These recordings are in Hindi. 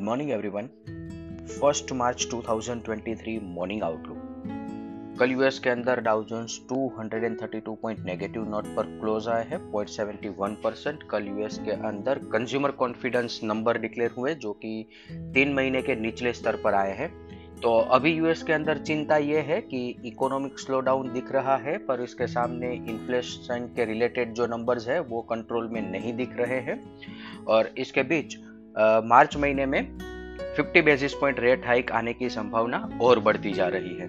Morning everyone first March 2023 morning outlook कल यूएस के अंदर Dow Jones 232 point negative note पर क्लोज आए हैं 0.71 परसेंट कल यूएस के अंदर कंज्यूमर कॉन्फिडेंस नंबर डिक्लेयर हुए, जो कि तीन महीने के निचले स्तर पर आए हैं। तो अभी यूएस के अंदर चिंता ये है कि इकोनॉमिक स्लो डाउन दिख रहा है, पर इसके सामने इन्फ्लेशन के रिलेटेड जो नंबर्स है, वो कंट्रोल में नहीं दिख रहे हैं। और इसके बीच मार्च महीने में 50 बेसिस पॉइंट रेट हाइक आने की संभावना और बढ़ती जा रही है।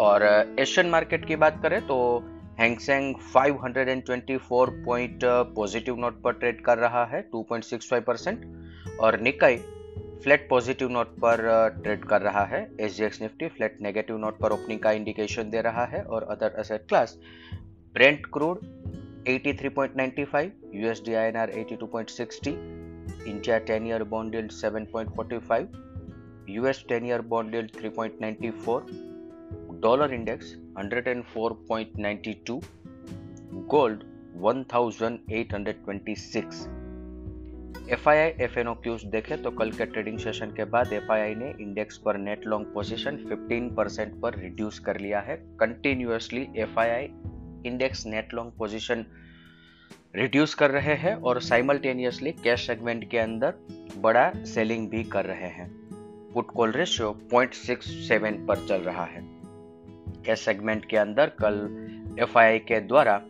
और एशियन मार्केट की बात करें तो Hang Seng 524 point positive note पर ट्रेड कर रहा है 2.65 परसेंट और निकाई फ्लैट पॉजिटिव नोट पर ट्रेड कर रहा है। S Nifty flat negative note पर ओपनिंग का इंडिकेशन दे रहा है। और other asset class Brent crude 83.95 USD INR 82.60 India 10 year bond yield 7.45, US 10 year bond yield 3.94, dollar index 104.92, gold 1826. F I I F and O cues देखे तो कल के ट्रेडिंग सेशन के बाद एफ़ आई आई ने इंडेक्स पर नेट लॉन्ग पोजीशन 15 परसेंट पर रिड्यूस कर लिया है continuously I index net long position reduce कर रहे हैं और साइमल्टेनियसली कैश सेगमेंट के अंदर बड़ा सेलिंग भी कर रहे हैं। पुट कॉल रेशियो 0.67 पर चल रहा है। कैश सेगमेंट के अंदर कल एफ़ के द्वारा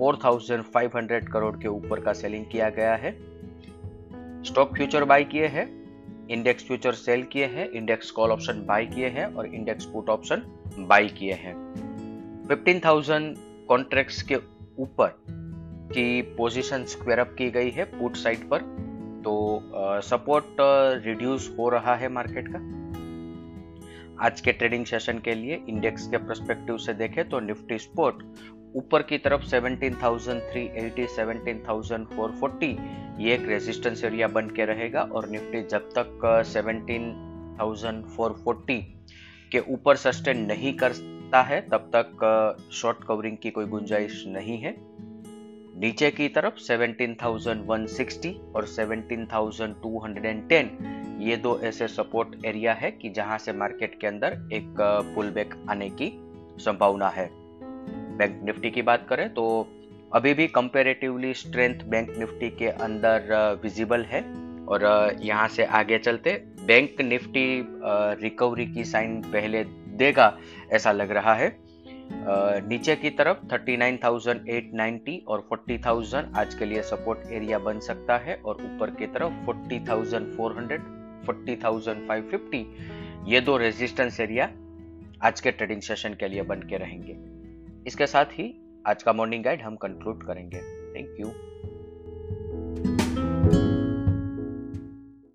4,500 करोड़ के ऊपर का सेलिंग किया गया है। स्टॉक फ्यूचर बाय किए हैं इंडेक्स फ्यूचर सेल किए हैं इंडेक्स कॉल ऑप्शन बाय किए हैं और इंडेक्स पुट ऑप्शन बाय किए हैं। 15,000 कॉन्ट्रैक्ट्स के ऊपर की पोजीशन स्क्वेयर अप की गई है पुट साइड पर। तो सपोर्ट रिड्यूस हो रहा है मार्केट का। आज के ट्रेडिंग सेशन के लिए इंडेक्स के परस्पेक्टिव से देखें तो निफ्टी स्पोर्ट ऊपर की तरफ़ 17,380 17,440 ये एक रेजिस्टेंस एरिया बन के रहेगा और निफ्टी जब तक 17,440 के ऊपर सस्टेन नहीं करता है तब तक शॉर्ट कवरिंग की कोई गुंजाइश नहीं है। नीचे की तरफ़ 17,160 और 17,210 ये दो ऐसे सपोर्ट एरिया है कि जहाँ से मार्केट के अंदर एक पुल बैक आने की संभावना है। बैंक निफ्टी की बात करें तो अभी भी कंपेरेटिवली स्ट्रेंथ बैंक निफ्टी के अंदर विजिबल है और यहाँ से आगे चलते बैंक निफ्टी रिकवरी की साइन पहले देगा ऐसा लग रहा है। नीचे की तरफ़ 39,890 और 40,000 आज के लिए सपोर्ट एरिया बन सकता है और ऊपर की तरफ़ 40,400 40,550 ये दो रेजिस्टेंस एरिया आज के ट्रेडिंग सेशन के लिए बन के रहेंगे। इसके साथ ही आज का मॉर्निंग गाइड हम कंक्लूड करेंगे। Thank you